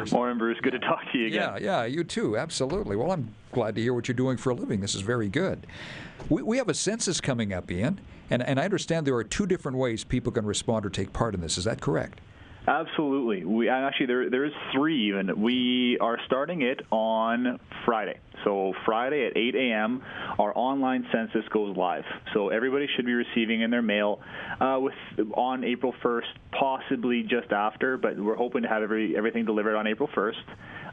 first. Morning, Bruce. Good to talk to you again. Yeah, yeah, you too. Absolutely. Well, I'm glad to hear what you're doing for a living. This is very good. We, we have a census coming up, Iain, and, and I understand there are two different ways people can respond or take part in this. Is that correct? Absolutely. We actually there there is three even. We are starting it on Friday. So Friday at 8 a.m. our online census goes live. So everybody should be receiving in their mail uh, with on April 1st, possibly just after, but we're hoping to have every everything delivered on April 1st.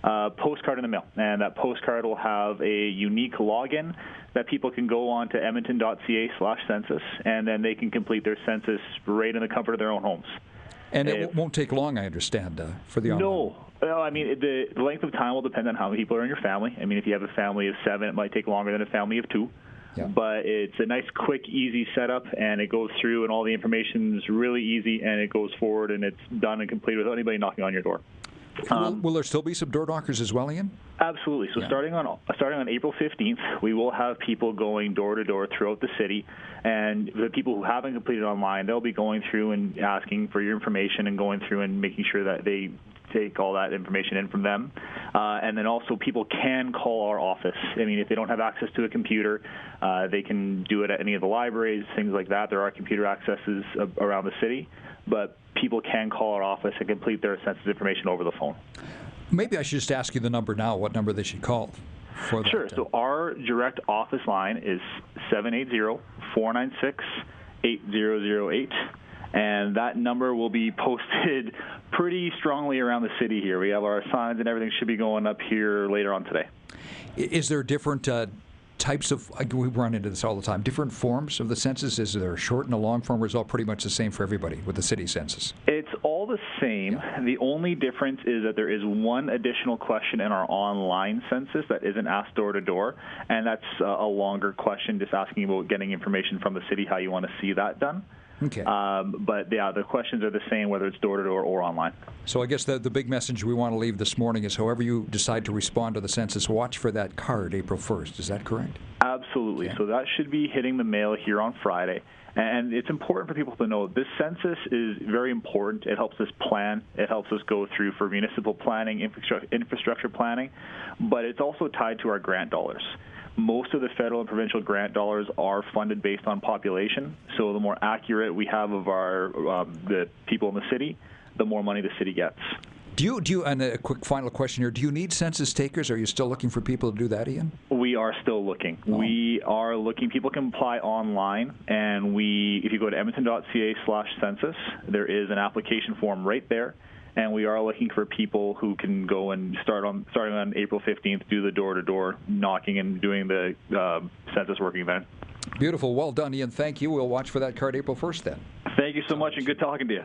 Uh, postcard in the mail, and that postcard will have a unique login that people can go on to edmonton.ca/census, and then they can complete their census right in the comfort of their own homes. And it w- won't take long, I understand, uh, for the online. No. Well, I mean, the length of time will depend on how many people are in your family. I mean, if you have a family of seven, it might take longer than a family of two. Yeah. But it's a nice, quick, easy setup, and it goes through, and all the information is really easy, and it goes forward, and it's done and complete without anybody knocking on your door. Will, um, will there still be some door knockers as well, Iain? Absolutely. So Yeah. starting on starting on April 15th, we will have people going door to door throughout the city, and the people who haven't completed online, they'll be going through and asking for your information and going through and making sure that they take all that information in from them. Uh, and then also people can call our office. I mean, if they don't have access to a computer, uh, they can do it at any of the libraries, things like that. There are computer accesses around the city, but people can call our office and complete their census information over the phone. Maybe I should just ask you the number now, what number they should call for that. Sure. So our direct office line is 780-496-8008. And that number will be posted pretty strongly around the city here. We have our signs and everything should be going up here later on today. Is there different uh, types of, we run into this all the time, different forms of the census? Is there a short and a long form, or is it all pretty much the same for everybody with the city census? It's all the same. The only difference is that there is one additional question in our online census that isn't asked door to door, and that's uh, a longer question, just asking about getting information from the city, how you want to see that done. Okay. Um, but yeah, the questions are the same whether it's door to door or online. So I guess the, the big message we want to leave this morning is however you decide to respond to the census, watch for that card April 1st. Is that correct? Absolutely. So that should be hitting the mail here on Friday. And it's important for people to know this census is very important. It helps us plan. It helps us go through for municipal planning, infrastructure, infrastructure planning, but it's also tied to our grant dollars. Most of the federal and provincial grant dollars are funded based on population. So the more accurate we have of our um, the people in the city, the more money the city gets. Do you, do you, and a quick final question here, do you need census takers? Are you still looking for people to do that, Iain? We are still looking. We are looking. People can apply online, and we, if you go to edmonton.ca/census, there is an application form right there, and we are looking for people who can go and start on starting on April 15th, do the door-to-door knocking and doing the uh, census working then. Beautiful. Well done, Iain. Thank you. We'll watch for that card April 1st then. Thank you so much, and good talking to you.